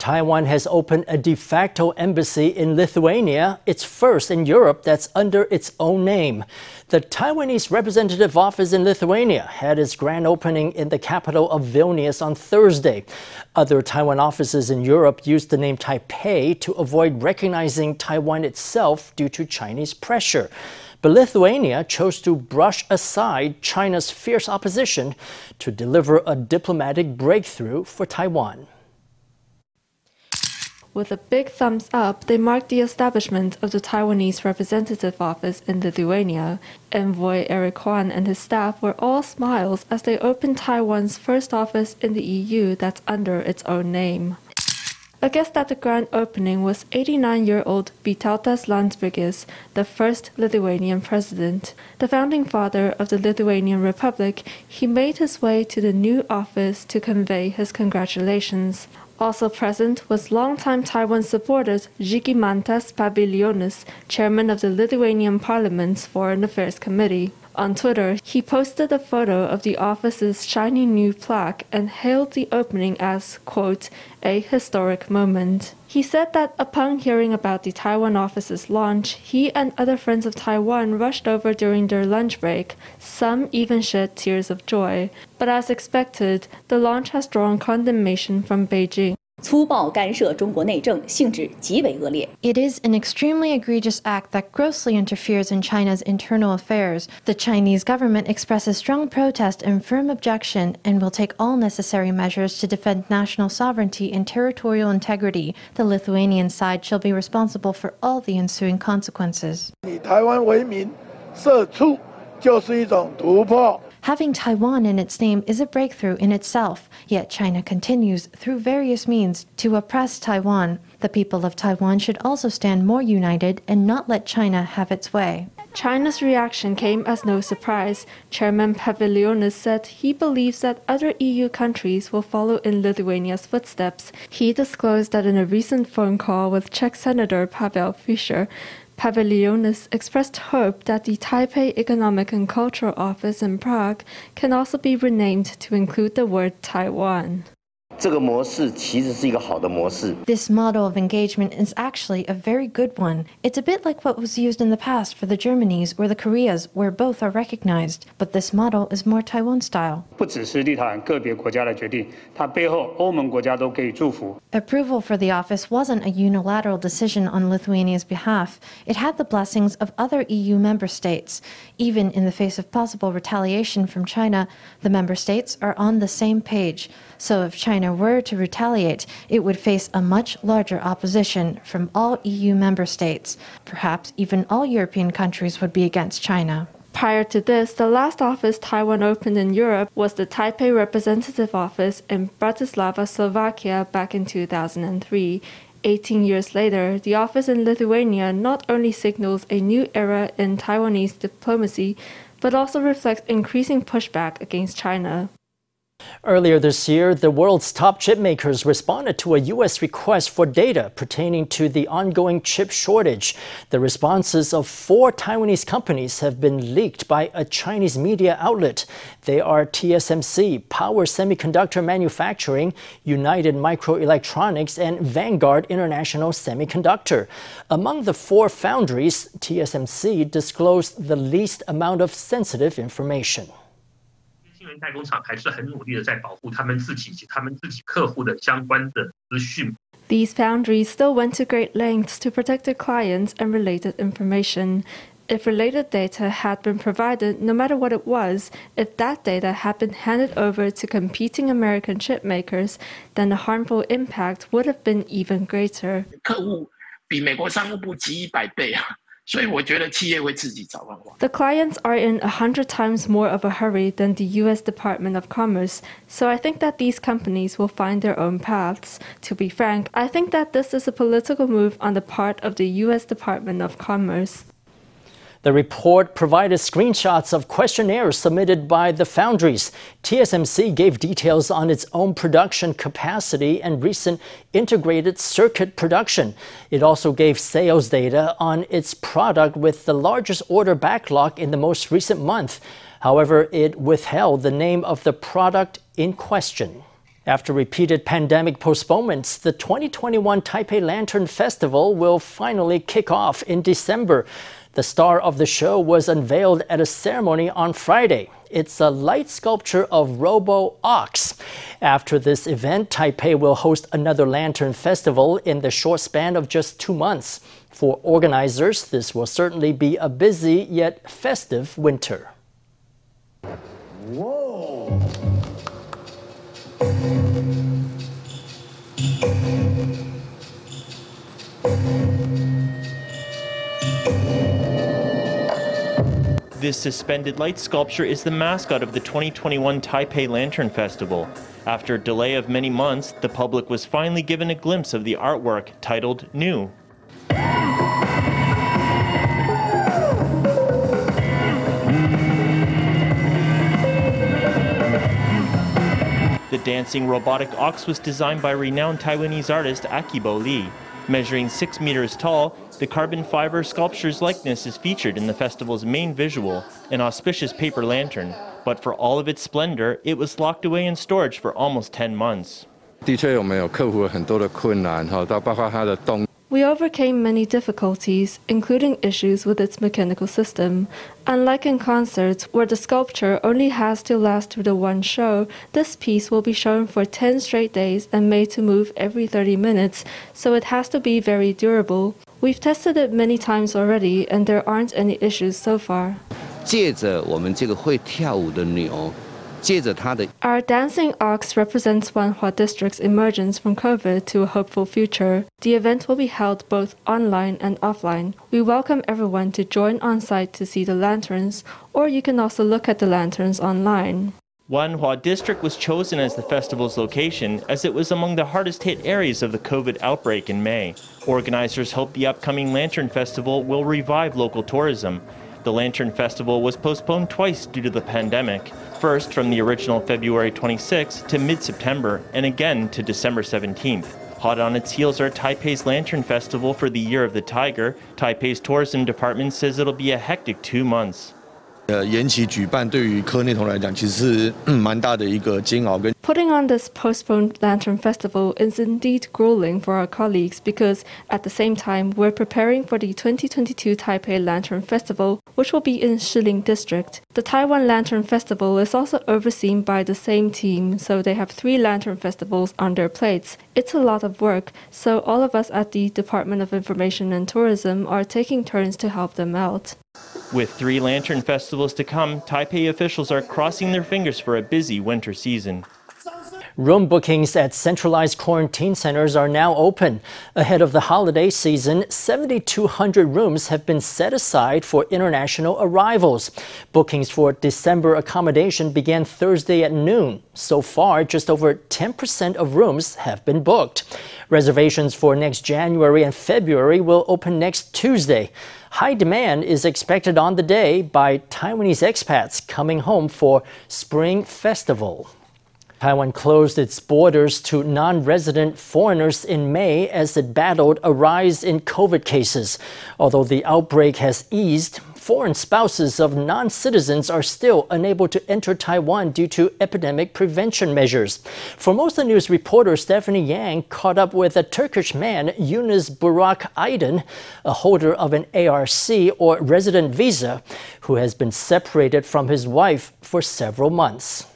Taiwan has opened a de facto embassy in Lithuania, its first in Europe that's under its own name. The Taiwanese representative office in Lithuania had its grand opening in the capital of Vilnius on Thursday. Other Taiwan offices in Europe used the name Taipei to avoid recognizing Taiwan itself due to Chinese pressure. But Lithuania chose to brush aside China's fierce opposition to deliver a diplomatic breakthrough for Taiwan. With a big thumbs up, they marked the establishment of the Taiwanese representative office in Lithuania. Envoy Eric Huang and his staff were all smiles as they opened Taiwan's first office in the EU that's under its own name. A guest at the grand opening was 89 year old Vytautas Landsbergis, the first Lithuanian president. The founding father of the Lithuanian Republic, he made his way to the new office to convey his congratulations. Also present was longtime Taiwan supporter Žygimantas Pavilionis, chairman of the Lithuanian Parliament's Foreign Affairs Committee. On Twitter, he posted a photo of the office's shiny new plaque and hailed the opening as, quote, a historic moment. He said that upon hearing about the Taiwan office's launch, he and other friends of Taiwan rushed over during their lunch break. Some even shed tears of joy. But as expected, the launch has drawn condemnation from Beijing. 粗暴干涉中国内政，性质极为恶劣。It is an extremely egregious act that grossly interferes in China's internal affairs. The Chinese government expresses strong protest and firm objection and will take all necessary measures to defend national sovereignty and territorial integrity. The Lithuanian side shall be responsible for all the ensuing consequences. 以台湾为名社畜就是一种突破。 Having Taiwan in its name is a breakthrough in itself, yet China continues, through various means, to oppress Taiwan. The people of Taiwan should also stand more united and not let China have its way. China's reaction came as no surprise. Chairman Pavilionis said he believes that other EU countries will follow in Lithuania's footsteps. He disclosed that in a recent phone call with Czech Senator Pavel Fischer, Pavilionis expressed hope that the Taipei Economic and Cultural Office in Prague can also be renamed to include the word Taiwan. 这个模式其实是一个好的模式。This model of engagement is actually a very good one. It's a bit like what was used in the past for the Germanys or the Koreas, where both are recognized. But this model is more Taiwan style. 不只是立陶宛个别国家的决定，它背后欧盟国家都给予祝福。Approval for the office wasn't a unilateral decision on Lithuania's behalf. It had the blessings of other EU member states. Even in the face of possible retaliation from China, the member states are on the same page. So if China were to retaliate, it would face a much larger opposition from all EU member states. Perhaps even all European countries would be against China. Prior to this, the last office Taiwan opened in Europe was the Taipei Representative Office in Bratislava, Slovakia, back in 2003. 18 years later, the office in Lithuania not only signals a new era in Taiwanese diplomacy, but also reflects increasing pushback against China. Earlier this year, the world's top chip makers responded to a U.S. request for data pertaining to the ongoing chip shortage. The responses of four Taiwanese companies have been leaked by a Chinese media outlet. They are TSMC, Power Semiconductor Manufacturing, United Microelectronics, and Vanguard International Semiconductor. Among the four foundries, TSMC disclosed the least amount of sensitive information. 代工厂还是很努力的在保护他们自己以及他们自己客户的相关的资讯。These foundries still went to great lengths to protect their clients and related information. If related data had been provided, no matter what it was, if that data had been handed over to competing American chip makers, then the harmful impact would have been even greater. 客户比美国商务部急一百倍啊 ！the clients are in a hundred times more of a hurry than the U.S. Department of Commerce, so I think that these companies will find their own paths. To be frank, I think that this is a political move on the part of the U.S. Department of Commerce. The report provided screenshots of questionnaires submitted by the foundries. TSMC gave details on its own production capacity and recent integrated circuit production. It also gave sales data on its product with the largest order backlog in the most recent month. However, it withheld the name of the product in question. After repeated pandemic postponements, the 2021 Taipei Lantern Festival will finally kick off in December. The star of the show was unveiled at a ceremony on Friday. It's a light sculpture of Robo Ox. After this event, Taipei will host another lantern festival in the short span of just two months. For organizers, this will certainly be a busy yet festive winter. Whoa! This suspended light sculpture is the mascot of the 2021 Taipei Lantern Festival. After a delay of many months, the public was finally given a glimpse of the artwork titled New. The dancing robotic ox was designed by renowned Taiwanese artist Akibo Lee. Measuring 6 meters tall, the carbon fiber sculpture's likeness is featured in the festival's main visual, an auspicious paper lantern. But for all of its splendor, it was locked away in storage for almost 10 months. We overcame many difficulties, including issues with its mechanical system. Unlike in concerts, where the sculpture only has to last through the one show, this piece will be shown for 10 straight days and made to move every 30 minutes, so it has to be very durable. We've tested it many times already, and there aren't any issues so far. 借着我们这个会跳舞的牛。our dancing ox represents Wanhua District's emergence from COVID to a hopeful future. The event will be held both online and offline. We welcome everyone to join on site to see the lanterns, or you can also look at the lanterns online. Wanhua District was chosen as the festival's location as it was among the hardest hit areas of the COVID outbreak in May. Organizers hope the upcoming Lantern Festival will revive local tourism. The Lantern Festival was postponed twice due to the pandemic first from the original February 26 to mid September, and again to December 17th. Hot on its heels are Taipei's Lantern Festival for the Year of the Tiger. Taipei's tourism department says it'll be a hectic two months. 呃，延期举办对于科内同来讲，其实是蛮大的一个煎熬跟。Putting on this postponed Lantern Festival is indeed grueling for our colleagues because at the same time we're preparing for the 2022 Taipei Lantern Festival, which will be in Shilin District. The Taiwan Lantern Festival is also overseen by the same team, so they have three lantern festivals on their plates. It's a lot of work, so all of us at the Department of Information and Tourism are taking turns to help them out. With three lantern festivals to come, Taipei officials are crossing their fingers for a busy winter season. Room bookings at centralized quarantine centers are now open. Ahead of the holiday season, 7,200 rooms have been set aside for international arrivals. Bookings for December accommodation began Thursday at noon. So far, just over 10% of rooms have been booked. Reservations for next January and February will open next Tuesday. High demand is expected on the day by Taiwanese expats coming home for Spring Festival. Taiwan closed its borders to non resident foreigners in May as it battled a rise in COVID cases. Although the outbreak has eased, foreign spouses of non citizens are still unable to enter Taiwan due to epidemic prevention measures. Formosa News reporter Stephanie Yang caught up with a Turkish man, Yunus Burak Aydin, a holder of an ARC or resident visa, who has been separated from his wife for several months.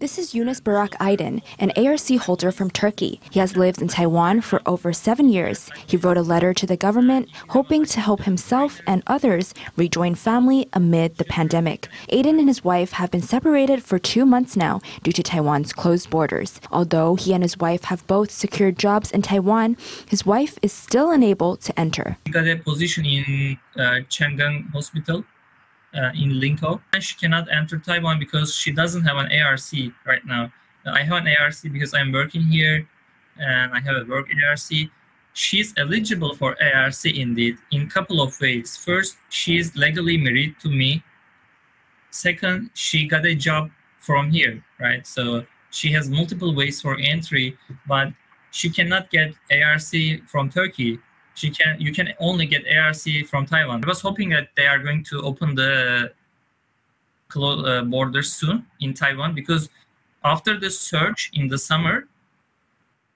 This is Yunus Burak Aydin, an ARC holder from Turkey. He has lived in Taiwan for over seven years. He wrote a letter to the government hoping to help himself and others rejoin family amid the pandemic. Aydin and his wife have been separated for two months now due to Taiwan's closed borders. Although he and his wife have both secured jobs in Taiwan, his wife is still unable to enter. He got a position in uh, Chang Gung Hospital uh, in Linkou. And she cannot enter Taiwan because she doesn't have an ARC right now. I have an ARC because I'm working here and I have a work ARC. She's eligible for ARC indeed in couple of ways. First, she's legally married to me. Second, she got a job from here, right? So she has multiple ways for entry, but she cannot get ARC from Turkey she can you can only get ARC from Taiwan. I was hoping that they are going to open the uh, borders soon in Taiwan because after the surge in the summer,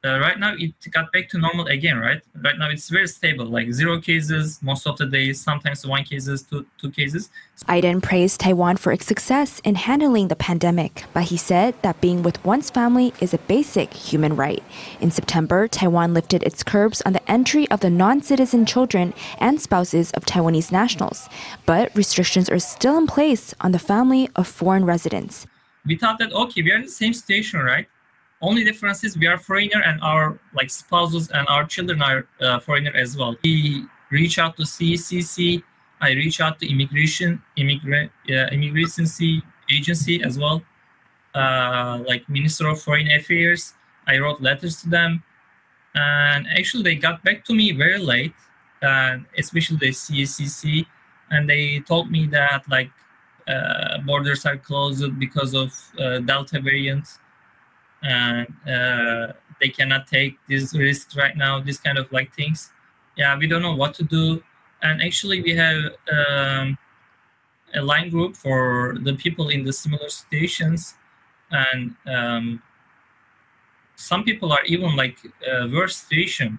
uh, right now it got back to normal again right right now it's very stable like zero cases most of the days sometimes one cases two, two cases Aydin praised Taiwan for its success in handling the pandemic, but he said that being with one's family is a basic human right. In September, Taiwan lifted its curbs on the entry of the non citizen children and spouses of Taiwanese nationals, but restrictions are still in place on the family of foreign residents. We thought that, okay, we are in the same station, right? Only difference is we are foreigner and our like spouses and our children are uh, foreigner as well. We reach out to CCC. I reach out to immigration uh, immigration agency as well, uh, like Minister of Foreign Affairs. I wrote letters to them, and actually they got back to me very late, and especially the CCC, and they told me that like uh, borders are closed because of uh, Delta variant and uh, they cannot take these risks right now these kind of like things. Yeah we don't know what to do. And actually we have um, a line group for the people in the similar situations. And um, some people are even like uh, worse situation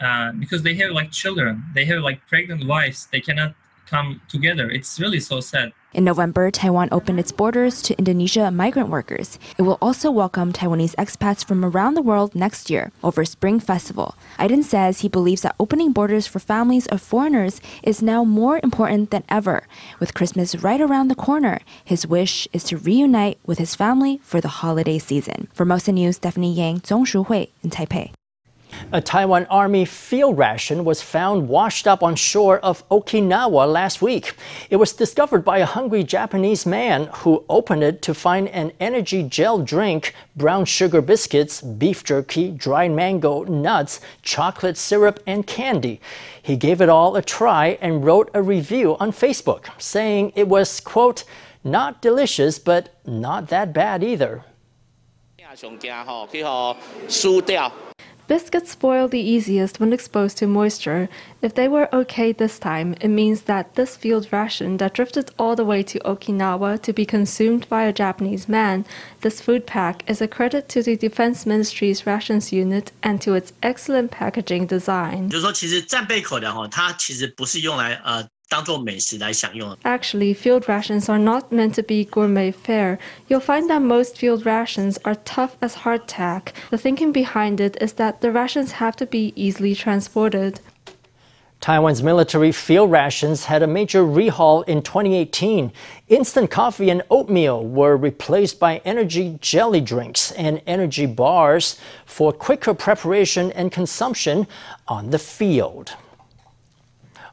uh, because they have like children. They have like pregnant wives. They cannot come together. It's really so sad in November, Taiwan opened its borders to Indonesia migrant workers. It will also welcome Taiwanese expats from around the world next year over Spring Festival. Aydin says he believes that opening borders for families of foreigners is now more important than ever. With Christmas right around the corner, his wish is to reunite with his family for the holiday season. Formosa News, Stephanie Yang, Zhong Shuhui in Taipei. A Taiwan Army field ration was found washed up on shore of Okinawa last week. It was discovered by a hungry Japanese man who opened it to find an energy gel drink, brown sugar biscuits, beef jerky, dried mango, nuts, chocolate syrup, and candy. He gave it all a try and wrote a review on Facebook, saying it was, quote, not delicious, but not that bad either. Biscuits spoil the easiest when exposed to moisture. If they were okay this time, it means that this field ration that drifted all the way to Okinawa to be consumed by a Japanese man, this food pack is a credit to the Defense Ministry's rations unit and to its excellent packaging design. 就是说，其实战备口粮哈，它其实不是用来呃 Actually, field rations are not meant to be gourmet fare. You'll find that most field rations are tough as hardtack. The thinking behind it is that the rations have to be easily transported. Taiwan's military field rations had a major rehaul in 2018. Instant coffee and oatmeal were replaced by energy jelly drinks and energy bars for quicker preparation and consumption on the field.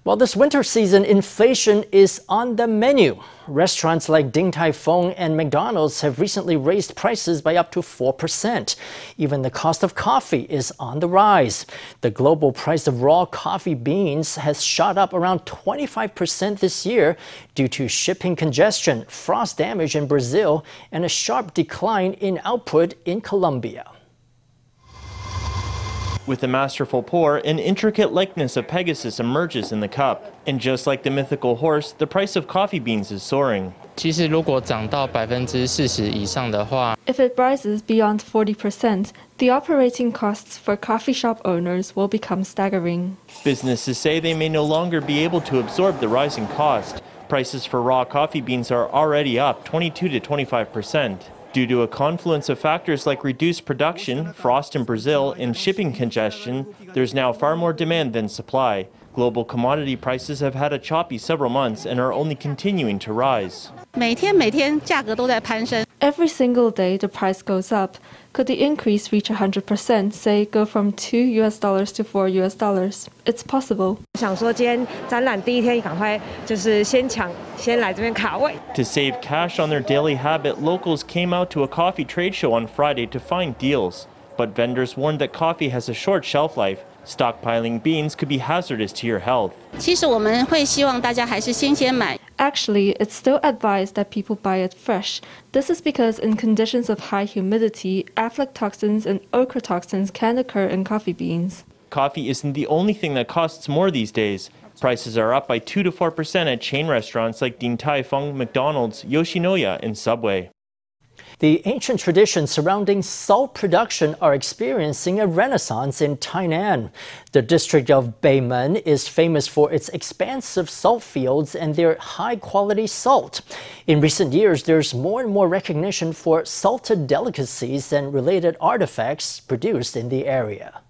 Well, this winter season, inflation is on the menu. Restaurants like Din Tai Fung and McDonald's have recently raised prices by up to 4%. Even the cost of coffee is on the rise. The global price of raw coffee beans has shot up around 25% this year due to shipping congestion, frost damage in Brazil, and a sharp decline in output in Colombia. With the masterful pour, an intricate likeness of Pegasus emerges in the cup. And just like the mythical horse, the price of coffee beans is soaring. If it rises beyond 40%, the operating costs for coffee shop owners will become staggering. Businesses say they may no longer be able to absorb the rising cost. Prices for raw coffee beans are already up 22 to 25 percent. Due to a confluence of factors like reduced production, frost in Brazil, and shipping congestion, there's now far more demand than supply. Global commodity prices have had a choppy several months and are only continuing to rise. Every single day the price goes up. Could the increase reach 100%, say go from 2 US dollars to 4 US dollars? It's possible. To save cash on their daily habit, locals came out to a coffee trade show on Friday to find deals. But vendors warned that coffee has a short shelf life Stockpiling beans could be hazardous to your health. Actually, it's still advised that people buy it fresh. This is because in conditions of high humidity, aflatoxins and ochratoxins can occur in coffee beans. Coffee isn't the only thing that costs more these days. Prices are up by 2 to 4% at chain restaurants like Din Tai Fung, McDonald's, Yoshinoya, and Subway. The ancient traditions surrounding salt production are experiencing a renaissance in Tainan. The district of Beimen is famous for its expansive salt fields and their high quality salt. In recent years, there's more and more recognition for salted delicacies and related artifacts produced in the area.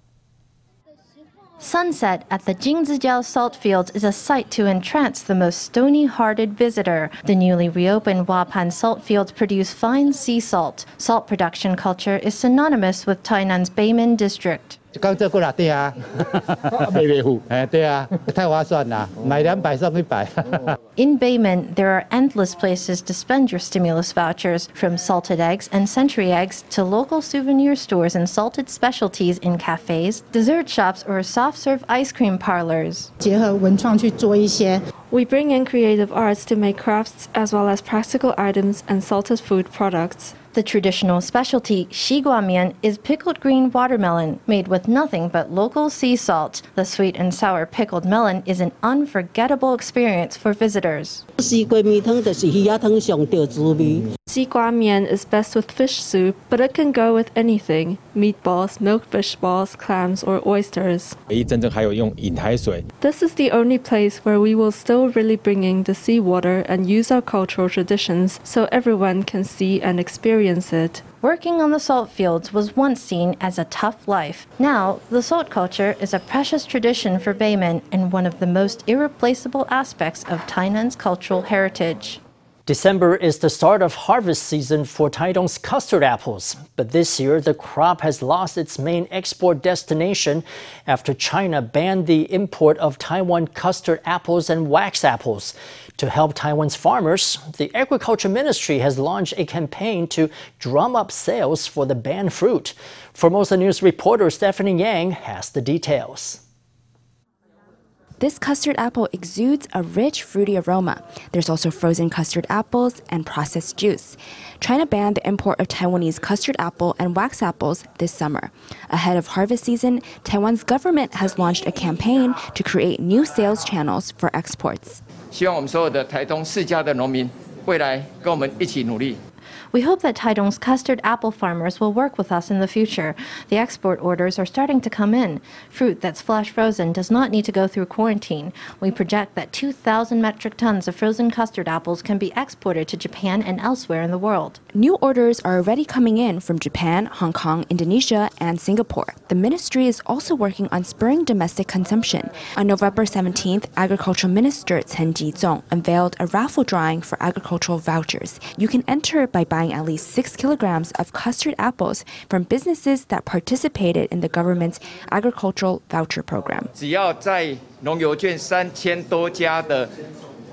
Sunset at the Jingzaijiao salt fields is a sight to entrance the most stony-hearted visitor. The newly reopened Wapan salt fields produce fine sea salt. Salt production culture is synonymous with Tainan's Beimen district. In Beimen, there are endless places to spend your stimulus vouchers, from salted eggs and century eggs to local souvenir stores and salted specialties in cafes, dessert shops, or soft serve ice cream parlors. we bring in creative arts to make crafts as well as practical items and salted food products. The traditional specialty, xiguamian, is pickled green watermelon made with nothing but local sea salt. The sweet and sour pickled melon is an unforgettable experience for visitors. Si gua mian is best with fish soup, but it can go with anything meatballs, milkfish balls, clams, or oysters. This is the only place where we will still really bring in the seawater and use our cultural traditions so everyone can see and experience it. Working on the salt fields was once seen as a tough life. Now, the salt culture is a precious tradition for Beimen and one of the most irreplaceable aspects of Tainan's cultural heritage. December is the start of harvest season for Taidong's custard apples. But this year, the crop has lost its main export destination after China banned the import of Taiwan custard apples and wax apples. To help Taiwan's farmers, the Agriculture Ministry has launched a campaign to drum up sales for the banned fruit. Formosa News reporter Stephanie Yang has the details. This custard apple exudes a rich, fruity aroma. There's also frozen custard apples and processed juice. China banned the import of Taiwanese custard apple and wax apples this summer. Ahead of harvest season, Taiwan's government has launched a campaign to create new sales channels for exports. 希望我们所有的台东世家的农民，未来跟我们一起努力。 We hope that Taidong's custard apple farmers will work with us in the future. The export orders are starting to come in. Fruit that's flash frozen does not need to go through quarantine. We project that 2,000 metric tons of frozen custard apples can be exported to Japan and elsewhere in the world. New orders are already coming in from Japan, Hong Kong, Indonesia, and Singapore. The ministry is also working on spurring domestic consumption. On November 17th, Agricultural Minister Chen Jizong unveiled a raffle drawing for agricultural vouchers. You can enter by buying at least six kilograms of custard apples from businesses that participated in the government's agricultural voucher program. 只要在农油券三千多家的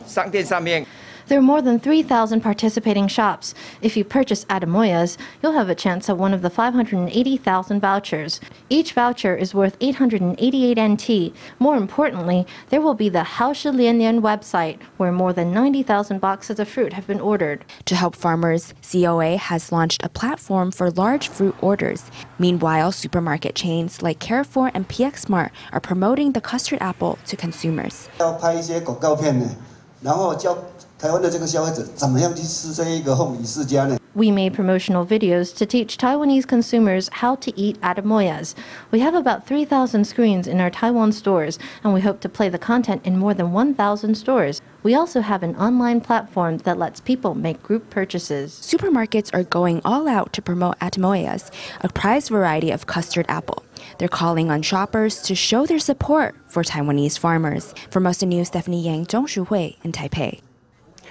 商店上面。 there are more than 3,000 participating shops. If you purchase Atemoya's, you'll have a chance at one of the 580,000 vouchers. Each voucher is worth 888 NT. More importantly, there will be the Haoshi Lianlian website, where more than 90,000 boxes of fruit have been ordered. To help farmers, COA has launched a platform for large fruit orders. Meanwhile, supermarket chains like Carrefour and PX Mart are promoting the custard apple to consumers. 要拍一些广告片呢。然后教台湾的这个消费者怎么样去吃这一个凤梨世家呢？We made promotional videos to teach Taiwanese consumers how to eat atemoyas. We have about 3,000 screens in our Taiwan stores, and we hope to play the content in more than 1,000 stores. We also have an online platform that lets people make group purchases. Supermarkets are going all out to promote atemoyas, a prized variety of custard apple. They're calling on shoppers to show their support for Taiwanese farmers. For Formosa News, Stephanie Yang, Zhong Shuhui in Taipei.